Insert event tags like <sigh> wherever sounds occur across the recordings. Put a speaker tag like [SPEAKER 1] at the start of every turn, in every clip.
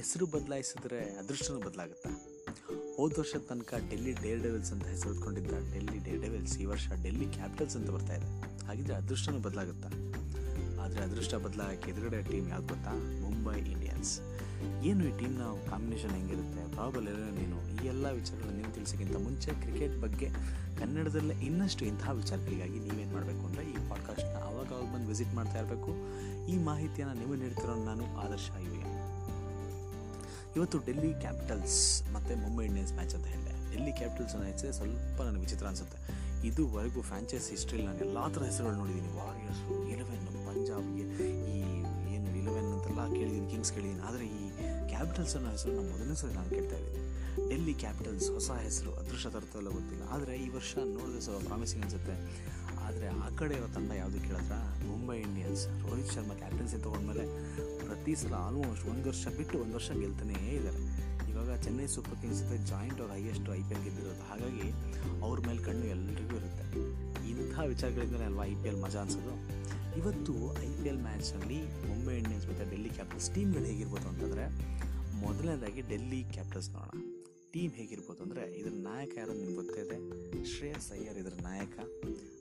[SPEAKER 1] ಹೆಸರು ಬದಲಾಯಿಸಿದ್ರೆ ಅದೃಷ್ಟನೂ ಬದಲಾಗುತ್ತಾ? ಹೋದ ವರ್ಷ ತನಕ ಡೆಲ್ಲಿ ಡೇರ್ ಡೆವಿಲ್ಸ್ ಅಂತ ಹೆಸರು ಇಟ್ಕೊಂಡಿದ್ದ ಡೆಲ್ಲಿ ಡೇರ್ ಡೆವಿಲ್ಸ್ ಈ ವರ್ಷ ಡೆಲ್ಲಿ ಕ್ಯಾಪಿಟಲ್ಸ್ ಅಂತ ಬರ್ತಾ ಇದೆ. ಹಾಗಿದ್ರೆ ಅದೃಷ್ಟನೂ ಬದಲಾಗುತ್ತಾ? ಆದರೆ ಅದೃಷ್ಟ ಬದಲಾಗಕ್ಕೆ ಎದುರುಗಡೆ ಟೀಮ್ ಯಾವ್ದು ಗೊತ್ತಾ? ಮುಂಬೈ ಇಂಡಿಯನ್ಸ್. ಏನು ಈ ಟೀಮ್ನ ಕಾಂಬಿನೇಷನ್ ಹೆಂಗಿರುತ್ತೆ? ಪ್ರಾಬಲ್ ನೀನು ಈ ಎಲ್ಲ ವಿಚಾರಗಳನ್ನ ನೀವು ತಿಳಿಸೋಕ್ಕಿಂತ ಮುಂಚೆ ಕ್ರಿಕೆಟ್ ಬಗ್ಗೆ ಕನ್ನಡದಲ್ಲೇ ಇನ್ನಷ್ಟು ಇಂತಹ ವಿಚಾರಗಳಿಗಾಗಿ ನೀವೇನು ಮಾಡಬೇಕು ಅಂದರೆ ಈ ಪಾಡ್ಕಾಸ್ಟ್ನ ಅವಾಗ ಬಂದು ವಿಸಿಟ್ ಮಾಡ್ತಾ ಇರಬೇಕು. ಈ ಮಾಹಿತಿಯನ್ನು ನೀವು ನೀಡ್ತಿರೋ ನಾನು ಆದರ್ಶ ಎಂ. ಇವತ್ತು ಡೆಲ್ಲಿ ಕ್ಯಾಪಿಟಲ್ಸ್ ಮತ್ತು ಮುಂಬೈ ಇಂಡಿಯನ್ಸ್ ಮ್ಯಾಚ್ ಅಂತ ಹೇಳಿದೆ. ಡೆಲ್ಲಿ ಕ್ಯಾಪಿಟಲ್ಸ್ ಅನ್ನೋ ಸ್ವಲ್ಪ ನನಗೆ ವಿಚಿತ್ರ ಅನಿಸುತ್ತೆ. ಇದುವರೆಗೂ ಫ್ರಾಂಚೈಸ್ ಹಿಸ್ಟ್ರಿಲಿ ನಾನು ಎಲ್ಲ ಥರ ಹೆಸರುಗಳು ನೋಡಿದ್ದೀನಿ. ವಾರಿಯರ್ಸು ಇಲೆವೆನ್ ಪಂಜಾಬ್ಗೆ ಈ ಏನು ಇಲೆವೆನ್ ಅಂತೆಲ್ಲ ಕೇಳಿದ್ದೀನಿ ಕಿಂಗ್ಸ್ ಕೇಳಿದ್ದೀನಿ. ಆದರೆ ಈ ಕ್ಯಾಪಿಟಲ್ಸ್ ಅನ್ನೋ ಹೆಸರು ನಾನು ಮೊದಲನೇ ಸಲ ನಾನು ಕೇಳ್ತಾ ಇದ್ದೀನಿ. ಡೆಲ್ಲಿ ಕ್ಯಾಪಿಟಲ್ಸ್ ಹೊಸ ಹೆಸರು, ಅದೃಷ್ಟ ತರ್ತಲ್ಲ ಗೊತ್ತಿಲ್ಲ. ಆದರೆ ಈ ವರ್ಷ ನೋಡಿದ್ರೆ ಸ್ವಲ್ಪ ಪ್ರಾಮಿಸಿಂಗ್ ಅನಿಸುತ್ತೆ. ಆದರೆ ಆ ಕಡೆ ಇರೋ ತಂಡ ಯಾವುದು ಕೇಳಿದ್ರೆ? ಮುಂಬೈ ಇಂಡಿಯನ್ಸ್. ರೋಹಿತ್ ಶರ್ಮಾ ಕ್ಯಾಪ್ಟನ್ಸಿ ತೊಗೊಂಡ್ಮೇಲೆ ಪ್ರತಿ ಸಲ ಆಲ್ಮೋಸ್ಟ್ ಒಂದು ವರ್ಷ ಬಿಟ್ಟು ಒಂದು ವರ್ಷ ಗೆಲ್ತಾನೇ ಇದ್ದಾರೆ. ಇವಾಗ ಚೆನ್ನೈ ಸೂಪರ್ ಕಿಂಗ್ಸ್ ಜೊತೆ ಜಾಯಿಂಟ್ ಅವ್ರು ಹೈಯೆಸ್ಟ್ ಐ ಪಿ ಎಲ್ ಗೆದ್ದಿರೋದು. ಹಾಗಾಗಿ ಅವ್ರ ಮೇಲೆ ಕಣ್ಣು ಎಲ್ರಿಗೂ ಇರುತ್ತೆ. ಇಂಥ ವಿಚಾರಗಳಿಂದಲೇ ಅಲ್ವಾ ಐ ಪಿ ಎಲ್ ಮಜಾ ಅನ್ಸೋದು? ಇವತ್ತು ಐ ಪಿ ಎಲ್ ಮ್ಯಾಚಲ್ಲಿ ಮುಂಬೈ ಇಂಡಿಯನ್ಸ್ ಮತ್ತು ಡೆಲ್ಲಿ ಕ್ಯಾಪಿಟಲ್ಸ್ ಟೀಮ್ಗಳು ಹೇಗಿರ್ಬೋದು ಅಂತಂದರೆ, ಮೊದಲನೇದಾಗಿ ಡೆಲ್ಲಿ ಕ್ಯಾಪಿಟಲ್ಸ್ ನೋಡೋಣ. ಟೀಮ್ ಹೇಗಿರ್ಬೋದು ಅಂದರೆ, ಇದ್ರ ನಾಯಕ ಯಾರು ನಿಮ್ಗೆ ಗೊತ್ತಿದೆ ಶ್ರೇಯಸ್ ಅಯ್ಯರ್ ಇದ್ರ ನಾಯಕ.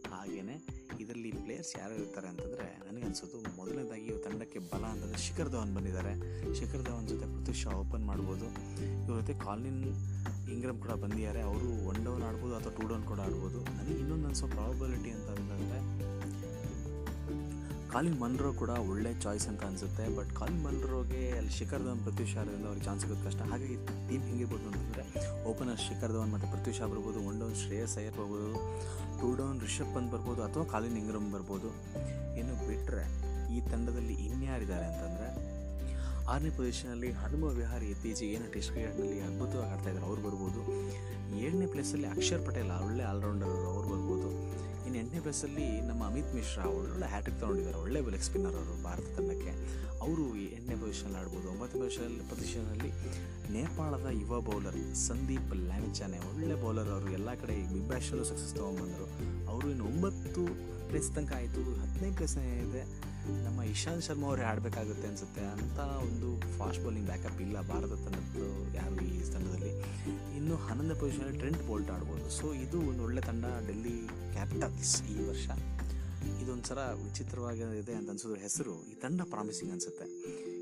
[SPEAKER 1] ಹಾಗೆಯೇ ಇದರಲ್ಲಿ ಪ್ಲೇಯರ್ಸ್ ಯಾರು ಇರ್ತಾರೆ ಅಂತಂದರೆ, ನನಗೆ ಅನ್ಸೋದು ಮೊದಲನೇದಾಗಿ ತಂಡಕ್ಕೆ ಬಲ ಅಂತಂದರೆ ಶಿಖರ್ ಧವನ್ ಬಂದಿದ್ದಾರೆ. ಶಿಖರ್ ಧವನ್ ಜೊತೆ ಪೃಥ್ವಿ ಶಾ ಓಪನ್ ಮಾಡ್ಬೋದು. ಇವ್ರ ಜೊತೆ ಕಾಲಿನ್ ಇಂಗ್ರಮ್ ಕೂಡ ಬಂದಿದ್ದಾರೆ. ಅವರು ಒನ್ ಡೌನ್ ಆಡ್ಬೋದು ಅಥವಾ ಟೂ ಡೌನ್ ಕೂಡ ಆಡ್ಬೋದು. ನನಗೆ ಇನ್ನೊಂದು ಅನ್ಸೋ ಪ್ರಾಬಬಿಲಿಟಿ ಅಂತ ಅಂತಂದರೆ ಕಾಲಿನ್ ಮನ್ರೋ ಕೂಡ ಒಳ್ಳೆ ಚಾಯ್ಸ್ ಅಂತ ಅನಿಸುತ್ತೆ. ಬಟ್ ಕಾಲಿನ್ ಮನ್ರೋಗೆ ಅಲ್ಲಿ ಶಿಖರ್ ಧವನ್ ಪೃಥ್ವಿ ಶಾ ಅವ್ರಿಗೆ ಚಾನ್ಸ್ ಸಿಗೋದು ಕಷ್ಟ. ಹಾಗಾಗಿ ಟೀಮ್ ಹೆಂಗಿರ್ಬೋದು ಅಂತಂದರೆ ಓಪನರ್ ಶಿಖರ್ ಧವನ್ ಮತ್ತು ಪೃಥ್ವಿ ಶಾ ಬರ್ಬೋದು. ಒನ್ ಡೌನ್ ಶ್ರೇಯಸ್ ಅಯ್ಯರ್ ಬರ್ಬೋದು. ಟೂ ಡೌನ್ ರಿಷಬ್ ಪಂತ್ ಬರ್ಬೋದು ಅಥವಾ ಕಾಲಿನ್ ಇಂಗ್ರಮ್ ಬರ್ಬೋದು. ಇನ್ನು ಬಿಟ್ಟರೆ ಈ ತಂಡದಲ್ಲಿ ಇನ್ಯಾರಿದ್ದಾರೆ ಅಂತಂದರೆ ಆರನೇ ಪೊಸಿಷನಲ್ಲಿ ಹನುಮ ವಿಹಾರಿ ಇತ್ತೀಚೆಗೆ ಏನು ಟೆಸ್ಟ್ ಕ್ರಿಕೆಟ್ನಲ್ಲಿ ಅದ್ಭುತವಾಗಿ ಆಡ್ತಾ ಇದ್ದಾರೆ. ಅವ್ರು ಬರ್ಬೋದು. ಏಳನೇ ಪ್ಲೇಸಲ್ಲಿ ಅಕ್ಷರ್ ಪಟೇಲ್, ಒಳ್ಳೆ ಆಲ್ರೌಂಡರ್ ಅವ್ರು ಬರ್ಬೋದು. ಇನ್ನು ಎಂಟನೇ ಪ್ಲೇಸಲ್ಲಿ ನಮ್ಮ ಅಮಿತ್ ಮಿಶ್ರಾ ಒಳ್ಳೆ ಹ್ಯಾಟ್ರಿಕ್ ತೊಗೊಂಡಿದ್ದಾರೆ. ಒಳ್ಳೆ ಲೆಗ್ ಸ್ಪಿನ್ನರ್ ಅವರು ಭಾರತ ತಂಡಕ್ಕೆ. ಅವರು ಎಂಟನೇ ಪೊಸಿಷನಲ್ಲಿ ಆಡ್ಬೋದು. ಒಂಬತ್ತನೇ ಪೊಸಿಷನ್ ಪೊಸಿಷನಲ್ಲಿ ನೇಪಾಳದ ಯುವ ಬೌಲರ್ ಸಂದೀಪ್ ಲ್ಯಾಮಿಚಾನೆ, ಒಳ್ಳೆ ಬೌಲರ್ ಅವರು. ಎಲ್ಲ ಕಡೆ ಬಿಗ್ ಬ್ಯಾಶಲ್ಲೂ ಸಕ್ಸಸ್ ತೊಗೊಂಬಂದರು ಅವರು ಇನ್ನು ಒಂಬತ್ತು ಪ್ಲೇಸ್ ತನಕ ಆಯಿತು. ಹತ್ತನೇ ಪ್ಲೇಸ್ ಇದೆ. ನಮ್ಮ ಇಶಾಂತ್ ಶರ್ಮಾ ಅವರೇ ಆಡಬೇಕಾಗುತ್ತೆ ಅನಿಸುತ್ತೆ. ಅಂತ ಒಂದು ಫಾಸ್ಟ್ ಬೌಲಿಂಗ್ ಬ್ಯಾಕಪ್ ಇಲ್ಲ ಭಾರತ ತಂಡದ್ದು ಯಾರು ಈ ತಂಡದಲ್ಲಿ. ಇನ್ನು ಹನ್ನೊಂದನೇ ಪೊಸಿಷನಲ್ಲಿ ಟ್ರೆಂಟ್ ಬೋಲ್ಟ್ ಆಡ್ಬೋದು. ಸೊ ಇದು ಒಂದು ಒಳ್ಳೆ ತಂಡ ಡೆಲ್ಲಿ ಕ್ಯಾಪಿಟಲ್ಸ್ ಈ ವರ್ಷ. ಇದೊಂಥರ ವಿಚಿತ್ರವಾಗಿದೆ ಅಂತ ಅನ್ಸೋದ್ರ ಹೆಸರು ಈ ತಂಡ ಪ್ರಾಮಿಸಿಂಗ್ ಅನಿಸುತ್ತೆ.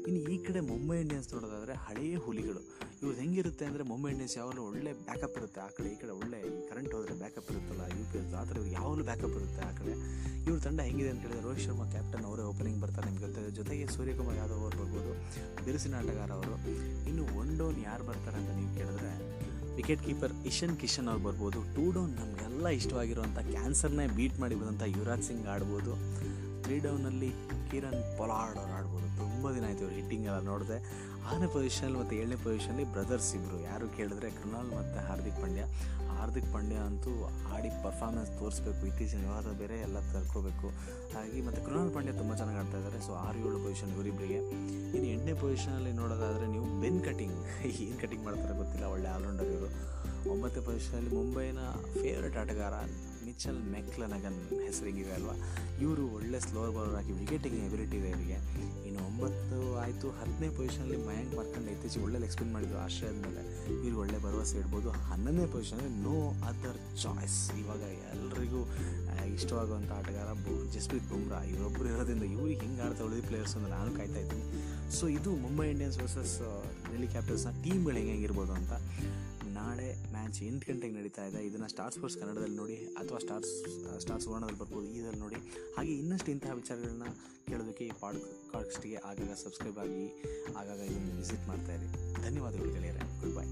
[SPEAKER 1] ಇನ್ನು ಈ ಕಡೆ ಮುಂಬೈ ಇಂಡಿಯನ್ಸ್ ನೋಡೋದಾದರೆ ಹಳೆಯ ಹುಲಿಗಳು. ಇವ್ರು ಹೆಂಗಿರುತ್ತೆ ಅಂದರೆ ಮುಂಬೈ ಇಂಡಿಯನ್ಸ್ ಯಾವಾಗಲೂ ಒಳ್ಳೆ ಬ್ಯಾಕಪ್ ಇರುತ್ತೆ. ಆ ಕಡೆ ಈ ಕಡೆ ಒಳ್ಳೆ ಕರೆಂಟ್ ಹೋದರೆ ಬ್ಯಾಕಪ್ ಇರುತ್ತಲ್ಲ ಯು ಪಿ ಎಸ್ ಆ ಥರ ಯಾವಾಗಲೂ ಬ್ಯಾಕಪ್ ಇರುತ್ತೆ ಆ ಕಡೆ. ಇವ್ರ ತಂಡ ಹೆಂಗಿದೆ ಅಂತ ಹೇಳಿದ್ರೆ ರೋಹಿತ್ ಶರ್ಮಾ ಕ್ಯಾಪ್ಟನ್ ಅವರೇ ಓಪನಿಂಗ್ ಬರ್ತಾರೆ ನಿಮ್ಗೆ ಗೊತ್ತಿದೆ ಜೊತೆಗೆ ಸೂರ್ಯಕುಮಾರ್ ಯಾದವ್ ಅವ್ರು ಬರ್ಬೋದು ಬಿರುಸಿನ ಆಟಗಾರ ಅವರು. ಇನ್ನು ಒನ್ ಡೌನ್ ಯಾರು ಬರ್ತಾರೆ ಅಂತ ನೀವು ಕೇಳಿದ್ರೆ ವಿಕೆಟ್ ಕೀಪರ್ ಇಶನ್ ಕಿಶನ್ ಅವ್ರು ಬರ್ಬೋದು. ಟೂ ಡೌನ್ ನಮಗೆಲ್ಲ ಇಷ್ಟವಾಗಿರುವಂಥ ಕ್ಯಾನ್ಸರ್ನೇ ಬೀಟ್ ಮಾಡಿ ಬಂದಂಥ ಯುವರಾಜ್ ಸಿಂಗ್ ಆಡ್ಬೋದು. ತ್ರೀ ಡೌನಲ್ಲಿ ಕಿರಣ್ ಪೊಲಾಡ್ ಅವ್ರು ಆಡ್ಬೋದು. ತುಂಬ ದಿನ ಆಯಿತು ಇವ್ರು ಹಿಟ್ಟಿಂಗ್ ಎಲ್ಲ ನೋಡಿದೆ. ಆರನೇ ಪೊಸಿಷನಲ್ಲಿ ಮತ್ತು ಏಳನೇ ಪೊಸಿಷನಲ್ಲಿ ಬ್ರದರ್ಸ್ ಇಬ್ಬರು ಯಾರು ಕೇಳಿದ್ರೆ ಕೃಣಾಲ್ ಮತ್ತು ಹಾರ್ದಿಕ್ ಪಾಂಡ್ಯ. ಹಾರ್ದಿಕ್ ಪಾಂಡ್ಯ ಅಂತೂ ಆಡಿ ಪರ್ಫಾರ್ಮೆನ್ಸ್ ತೋರಿಸ್ಬೇಕು. ಇತ್ತೀಚಿನ ವ್ಯವಹಾರ ಬೇರೆ ಎಲ್ಲ ತರ್ಕೋಬೇಕು. ಹಾಗೆ ಮತ್ತು ಕೃಣಾಲ್ ಪಾಂಡ್ಯ ತುಂಬ ಚೆನ್ನಾಗಿ ಆಡ್ತಾ ಇದ್ದಾರೆ ಸೊ ಆರು ಏಳು ಪೊಸಿಷನ್ ಇವರಿಬ್ಬರಿಗೆ ಇನ್ನು ಎಂಟನೇ ಪೊಸಿಷನಲ್ಲಿ ನೋಡೋದಾದರೆ ನೀವು ಬೆನ್ ಕಟಿಂಗ್. <laughs> ಏನು ಕಟಿಂಗ್ ಮಾಡ್ತಾರೆ ಗೊತ್ತಿಲ್ಲ ಒಳ್ಳೆ ಆಲ್ರೌಂಡರ್ ಇವರು. ಒಂಬತ್ತನೇ ಪೊಸಿಷನಲ್ಲಿ ಮುಂಬೈನ ಫೇವ್ರೆಟ್ ಆಟಗಾರ ಮಿಚಲ್ ಮೆಕ್ಲನಗನ್ ಹೆಸರಿಗಿದೆ ಅಲ್ವಾ? ಇವರು ಒಳ್ಳೆ ಸ್ಲೋರ್ ಬೌಲರ್ ಆಗಿ ವಿಕೆಟಿಂಗ್ ಎಬಿಲಿಟಿ ಇದೆ ಇವರಿಗೆ. ಇನ್ನು ಒಂಬತ್ತು ಆಯಿತು, ಹತ್ತನೇ ಪೊಸಿಷನಲ್ಲಿ ಮಯಾಂಕ್ ಮಾರ್ಕಂಡ್ ಇತ್ತೀಚೆಗೆ ಒಳ್ಳೆ ಎಕ್ಸ್ಪ್ಲೇನ್ ಮಾಡಿದ್ರು ಆಶ್ರಯ ಆದಮೇಲೆ ಇವ್ರಿಗೆ ಒಳ್ಳೆ ಭರವಸೆ ಇಡ್ಬೋದು. ಹನ್ನೊಂದನೇ ಪೊಸಿಷನಲ್ಲಿ ನೋ ಅದರ್ ಚಾಯ್ಸ್ ಇವಾಗ ಎಲ್ರಿಗೂ ಇಷ್ಟವಾಗುವಂಥ ಆಟಗಾರ ಬು, ಜಸ್ಪ್ರೀತ್ ಬುಮ್ರಾ. ಇವರೊಬ್ಬರು ಇರೋದ್ರಿಂದ ಇವ್ರಿಗೆ ಹಿಂಗೆ ಆಡ್ತಾ ಉಳಿದ ಪ್ಲೇಯರ್ಸ್ ಅಂತ ನಾನು ಕಾಯ್ತಾ ಇದ್ದೀನಿ. ಸೊ ಇದು ಮುಂಬೈ ಇಂಡಿಯನ್ಸ್ ವರ್ಸಸ್ ಡೆಲ್ಲಿ ಕ್ಯಾಪಿಟಲ್ಸ್ನ ಟೀಮ್ಗಳು ಹೆಂಗೆ ಹೆಂಗಿರ್ಬೋದು ಅಂತ. ನಾಳೆ ಮ್ಯಾಚ್ ಎಂಟು ಗಂಟೆಗೆ ನಡೀತಾ ಇದೆ. ಇದನ್ನು ಸ್ಟಾರ್ ಸ್ಪೋರ್ಟ್ಸ್ ಕನ್ನಡದಲ್ಲಿ ನೋಡಿ ಅಥವಾ ಸ್ಟಾರ್ಸ್ ಸ್ಟಾರ್ ಸುವರ್ಣದಲ್ಲಿ ಬರ್ಬೋದು ಇದರಲ್ಲಿ ನೋಡಿ. ಹಾಗೆ ಇನ್ನಷ್ಟು ಇಂತಹ ವಿಚಾರಗಳನ್ನ ಕೇಳೋದಕ್ಕೆ ಈ ಪಾಡ್ ಕಾಸ್ಟ್ಗೆ ಆಗಾಗ ಸಬ್ಸ್ಕ್ರೈಬ್ ಆಗಿ, ಆಗಾಗ ಇದನ್ನು ವಿಸಿಟ್ ಮಾಡ್ತಾ ಇರಿ. ಧನ್ಯವಾದಗಳು ಗೆಳೆಯರೆ. Good bye